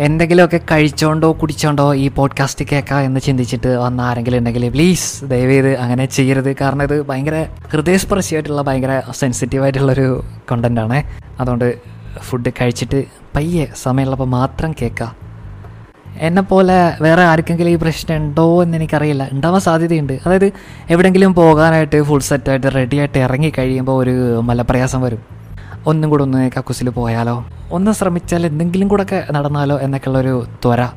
എന്തെങ്കിലുമൊക്കെ കഴിച്ചോണ്ടോ കുടിച്ചോണ്ടോ ഈ പോഡ്കാസ്റ്റ് കേൾക്കാം എന്ന് ചിന്തിച്ചിട്ട് വന്ന ആരെങ്കിലും ഉണ്ടെങ്കിൽ പ്ലീസ് ദയവേത് അങ്ങനെ ചെയ്യരുത്. കാരണം ഇത് ഭയങ്കര ഹൃദയസ്പർശിയായിട്ടുള്ള ഭയങ്കര സെൻസിറ്റീവായിട്ടുള്ളൊരു കണ്ടന്റാണ് അതുകൊണ്ട് ഫുഡ് കഴിച്ചിട്ട് പയ്യെ സമയമുള്ളപ്പോൾ മാത്രം കേൾക്കാം. എന്നെപ്പോലെ വേറെ ആർക്കെങ്കിലും ഈ പ്രശ്നം ഉണ്ടോ എന്ന് എനിക്കറിയില്ല. ഉണ്ടാവാൻ സാധ്യതയുണ്ട്. അതായത് എവിടെയെങ്കിലും പോകാനായിട്ട് ഫുൾ സെറ്റായിട്ട് റെഡിയായിട്ട് ഇറങ്ങി കഴിയുമ്പോൾ ഒരു മലപ്രയാസം വരും. ഒന്നും കൂടെ ഒന്ന് കക്കൂസിൽ പോയാലോ? ഒന്ന് ശ്രമിച്ചാൽ എന്തെങ്കിലും കൂടെ ഒക്കെ നടന്നാലോ എന്നൊക്കെയുള്ളൊരു ത്വര.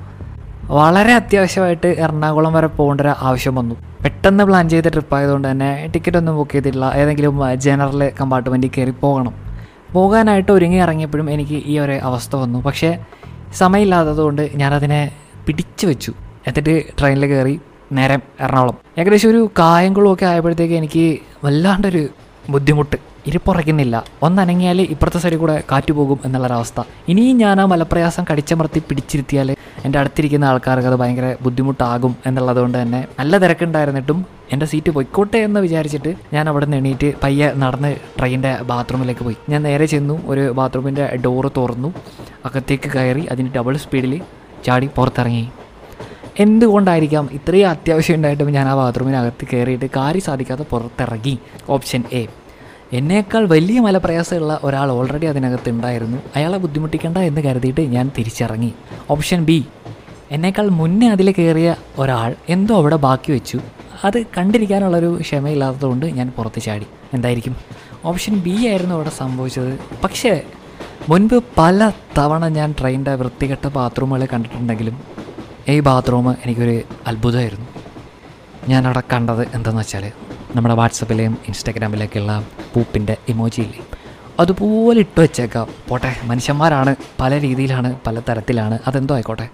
വളരെ അത്യാവശ്യമായിട്ട് എറണാകുളം വരെ പോകേണ്ട ഒരു ആവശ്യം വന്നു. പെട്ടെന്ന് പ്ലാൻ ചെയ്ത ട്രിപ്പ് ആയതുകൊണ്ട് തന്നെ ടിക്കറ്റ് ഒന്നും ബുക്ക് ചെയ്തിട്ടില്ല. ഏതെങ്കിലും ജനറൽ കമ്പാർട്ട്മെന്റിൽ കയറി പോകണം. പോകാനായിട്ട് ഒരുങ്ങി ഇറങ്ങിയപ്പോഴും എനിക്ക് ഈ ഒരു അവസ്ഥ വന്നു. പക്ഷേ സമയമില്ലാത്തതുകൊണ്ട് ഞാനതിനെ പിടിച്ചു വെച്ചു. എന്നിട്ട് ട്രെയിനിൽ കയറി നേരെ എറണാകുളം. ഏകദേശം ഒരു കായംകുളമൊക്കെ ആയപ്പോഴത്തേക്ക് എനിക്ക് വല്ലാണ്ടൊരു ബുദ്ധിമുട്ട്. ഇരിപ്പുറയ്ക്കുന്നില്ല. ഒന്നനങ്ങിയാൽ ഇപ്പുറത്തെ സൈഡിൽ കൂടെ കാറ്റ് പോകും എന്നുള്ളൊരവസ്ഥ. ഇനിയും ഞാൻ ആ മലപ്രയാസം കടിച്ചമർത്തി പിടിച്ചിരുത്തിയാൽ എന്റെ അടുത്തിരിക്കുന്ന ആൾക്കാർക്ക് അത് ഭയങ്കര ബുദ്ധിമുട്ടാകും എന്നുള്ളതുകൊണ്ട് തന്നെ നല്ല തിരക്കുണ്ടായിരുന്നിട്ടും എന്റെ സീറ്റ് പൊയ്ക്കോട്ടെ എന്ന് വിചാരിച്ചിട്ട് ഞാൻ അവിടെ നിന്ന് എണീറ്റ് പയ്യെ നടന്ന് ട്രെയിനിന്റെ ബാത്റൂമിലേക്ക് പോയി. ഞാൻ നേരെ ചെന്നു ഒരു ബാത്റൂമിന്റെ ഡോറ് തുറന്നു അകത്തേക്ക് കയറി അതിന് ഡബിൾ സ്പീഡിൽ ചാടി പുറത്തിറങ്ങി. എന്തുകൊണ്ടായിരിക്കാം ഇത്രയും അത്യാവശ്യം ഉണ്ടായിട്ടും ഞാൻ ആ ബാത്റൂമിനകത്ത് കയറിയിട്ട് കാര്യം സാധിക്കാതെ പുറത്തിറങ്ങി? Option A. എന്നേക്കാൾ വലിയ മലപ്രയാസമുള്ള ഒരാൾ ഓൾറെഡി അതിനകത്ത് ഉണ്ടായിരുന്നു. അയാളെ ബുദ്ധിമുട്ടിക്കണ്ട എന്ന് കരുതിയിട്ട് ഞാൻ തിരിച്ചിറങ്ങി. Option B. എന്നേക്കാൾ മുന്നേ അതിൽ കയറിയ ഒരാൾ എന്തോ അവിടെ ബാക്കി വെച്ചു. അത് കണ്ടിരിക്കാനുള്ളൊരു ക്ഷമയില്ലാത്തതുകൊണ്ട് ഞാൻ പുറത്ത് ചാടി. എന്തായിരിക്കും? ഓപ്ഷൻ ബി ആയിരുന്നു അവിടെ സംഭവിച്ചത്. പക്ഷേ മുൻപ് പല തവണ ഞാൻ ട്രെയിനിന്റെ വൃത്തികെട്ട ബാത്റൂമുകൾ കണ്ടിട്ടുണ്ടെങ്കിലും ഈ ബാത്റൂം എനിക്കൊരു അത്ഭുതമായിരുന്നു. ഞാനവിടെ കണ്ടത് എന്താണെന്ന് വെച്ചാൽ നമ്മുടെ വാട്സപ്പിലെയും ഇൻസ്റ്റാഗ്രാമിലേക്കുള്ള പൂപ്പിന്റെ ഇമോജിയില്ലേ അതുപോലെ ഇട്ട് വെച്ചേക്കാം. പോട്ടെ മനുഷ്യന്മാരാണ് പല രീതിയിലാണ് പല തരത്തിലാണ് അതെന്തോ ആയിക്കോട്ടെ.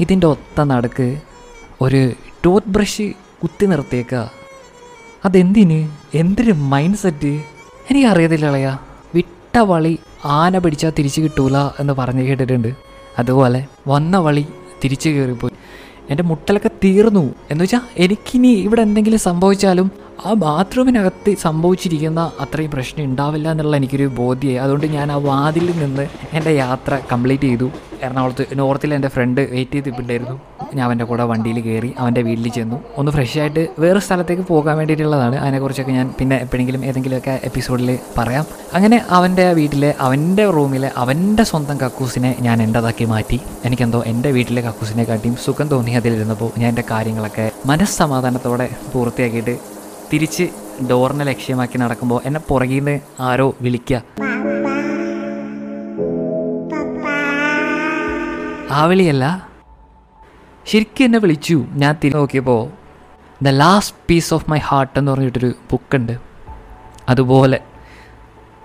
ഇതിന്റെ ഒത്ത നടുക്ക് ഒരു ടൂത്ത് ബ്രഷ് കുത്തി നിർത്തിയേക്കുക അതെന്തിന്? എന്തൊരു മൈൻഡ് സെറ്റ് എനിക്കറിയത്തില്ല ഇളയാ. വിട്ട വളി ആന പിടിച്ചാൽ തിരിച്ചു കിട്ടൂല എന്ന് പറഞ്ഞു കേട്ടിട്ടുണ്ട്. അതുപോലെ വന്ന വളി തിരിച്ചു കയറിപ്പോയി. എന്റെ മുട്ടലൊക്കെ തീർന്നു. എന്ന് വെച്ചാൽ എനിക്കിനി ഇവിടെ എന്തെങ്കിലും സംഭവിച്ചാലും ആ ബാത്റൂമിനകത്ത് സംഭവിച്ചിരിക്കുന്ന അത്രയും പ്രശ്നം ഉണ്ടാവില്ല എന്നുള്ള എനിക്കൊരു ബോധ്യമായി അതുകൊണ്ട് ഞാൻ ആ വാതിലിൽ നിന്ന് എന്റെ യാത്ര കംപ്ലീറ്റ് ചെയ്തു. എറണാകുളത്ത് നോർത്തിൽ എന്റെ ഫ്രണ്ട് വെയിറ്റ് ചെയ്തിട്ടുണ്ടായിരുന്നു. ഞാൻ അവന്റെ കൂടെ വണ്ടിയിൽ കയറി അവന്റെ വീട്ടിൽ ചെന്നു. ഒന്ന് ഫ്രഷ് ആയിട്ട് വേറെ സ്ഥലത്തേക്ക് പോകാൻ വേണ്ടിയിട്ടുള്ളതാണ്. അതിനെക്കുറിച്ചൊക്കെ ഞാൻ പിന്നെ എപ്പോഴെങ്കിലും ഏതെങ്കിലുമൊക്കെ എപ്പിസോഡിൽ പറയാം. അങ്ങനെ അവന്റെ വീട്ടിലെ അവന്റെ റൂമിലെ അവന്റെ സ്വന്തം കക്കൂസിനെ ഞാൻ എന്റെതാക്കി മാറ്റി. എനിക്കെന്തോ എന്റെ വീട്ടിലെ കക്കൂസിനെ കാട്ടിയും സുഖം തോന്നി അതിലിരുന്നപ്പോൾ ഞാൻ എന്റെ കാര്യങ്ങളൊക്കെ മനസ്സമാധാനത്തോടെ പൂർത്തിയാക്കിയിട്ട് തിരിച്ച് ഡോറിനെ ലക്ഷ്യമാക്കി നടക്കുമ്പോൾ എന്നെ പുറകിൽ നിന്ന് ആരോ വിളിക്കുക ആ വിളിയല്ല ശരിക്കും എന്നെ വിളിച്ചു. ഞാൻ തിരി നോക്കിയപ്പോൾ the last piece of my heart എന്ന് പറഞ്ഞിട്ടൊരു ബുക്കുണ്ട്. അതുപോലെ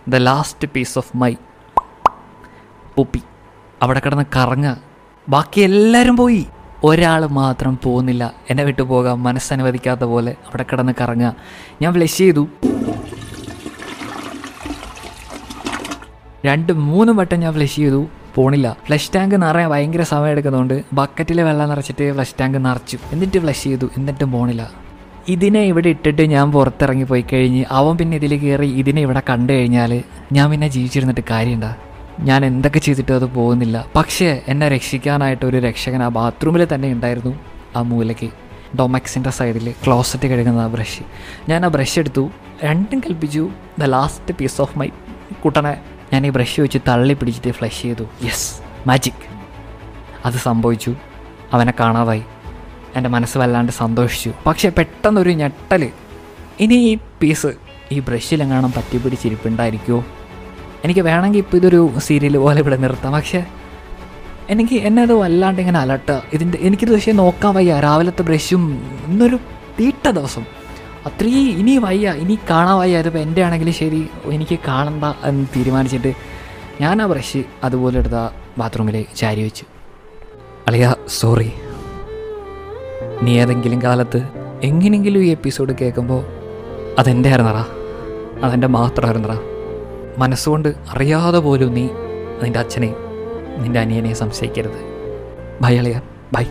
the last piece of my puppy അവിടെ കിടന്ന് കറങ്ങ ബാക്കി എല്ലാവരും പോയി. ഒരാൾ മാത്രം പോകുന്നില്ല. എന്നെ വിട്ടു പോകാൻ മനസ്സനുവദിക്കാത്ത പോലെ അവിടെ കിടന്ന് കറങ്ങുക. ഞാൻ ഫ്ലഷ് ചെയ്തു. രണ്ട് മൂന്ന് വട്ടം ഞാൻ ഫ്ലഷ് ചെയ്തു. പോണില്ല. ഫ്ലഷ് ടാങ്ക് നിറയാൻ ഭയങ്കര സമയം എടുക്കുന്നതുകൊണ്ട് ബക്കറ്റിൽ വെള്ളം നിറച്ചിട്ട് ഫ്ലഷ് ടാങ്ക് നിറച്ചു. എന്നിട്ട് ഫ്ലഷ് ചെയ്തു. എന്നിട്ടും പോണില്ല. ഇതിനെ ഇവിടെ ഇട്ടിട്ട് ഞാൻ പുറത്തിറങ്ങി പോയി കഴിഞ്ഞ് അവൻ പിന്നെ ഇതിൽ കയറി ഇതിനെ ഇവിടെ കണ്ടു കഴിഞ്ഞാൽ ഞാൻ പിന്നെ ജീവിച്ചിരുന്നിട്ട് കാര്യമുണ്ടാ ഞാൻ എന്തൊക്കെ ചെയ്തിട്ടും അത് പോകുന്നില്ല. പക്ഷേ എന്നെ രക്ഷിക്കാനായിട്ട് ഒരു രക്ഷകൻ ആ ബാത്റൂമിൽ തന്നെ ഉണ്ടായിരുന്നു ആ മൂലയ്ക്ക്. ഡൊമക്സിന്റെ സൈഡിൽ ക്ലോസറ്റ് കഴുകുന്ന ആ ബ്രഷ്. ഞാൻ ആ ബ്രഷ് എടുത്തു. രണ്ടും കൽപ്പിച്ചു. The last piece of my കുട്ടനെ. ഞാൻ ഈ ബ്രഷ് വെച്ച് തള്ളി പിടിച്ചിട്ട് ഫ്ലഷ് ചെയ്തു. യെസ് മാജിക് അത് സംഭവിച്ചു. അവനെ കാണാതായി. എന്റെ മനസ്സ് വല്ലാണ്ട് സന്തോഷിച്ചു. പക്ഷേ പെട്ടെന്നൊരു ഞെട്ടൽ ഇനി ഈ പീസ് ഈ ബ്രഷിലെങ്ങാനും പറ്റി പിടിച്ചിരിപ്പുണ്ടായിരിക്കുമോ എനിക്ക് വേണമെങ്കിൽ ഇപ്പോൾ ഇതൊരു സീരിയൽ പോലെ ഇവിടെ നിർത്താം. പക്ഷേ എനിക്ക് എന്നെ അത് വല്ലാണ്ട് ഇങ്ങനെ അലട്ടുക. ഇതിന്റെ എനിക്കിത് പക്ഷേ നോക്കാൻ വയ്യ. രാവിലത്തെ ബ്രഷും ഇന്നൊരു തീട്ട ദിവസം. അത്രയും ഇനി വയ്യ ഇനി കാണാൻ വയ്യ. അതിപ്പോൾ എന്റെ ആണെങ്കിൽ ശരി എനിക്ക് കാണണ്ട എന്ന് തീരുമാനിച്ചിട്ട് ഞാൻ ആ ബ്രഷ് അതുപോലെ എടുത്ത ബാത്റൂമിൽ ചാരി വെച്ചു. അളിയ സോറി നീ ഏതെങ്കിലും കാലത്ത് എങ്ങനെയെങ്കിലും ഈ എപ്പിസോഡ് കേൾക്കുമ്പോൾ അതെന്റെ ആയിരുന്നടാ. അതെന്റെ മാത്രമായിരുന്നടാ മനസ്സുകൊണ്ട് അറിയാതെ പോലും നീ നിന്റെ അച്ഛനെയും നിന്റെ അനിയനെയും സംശയിക്കരുത്. ബൈ അളിയ. ബൈ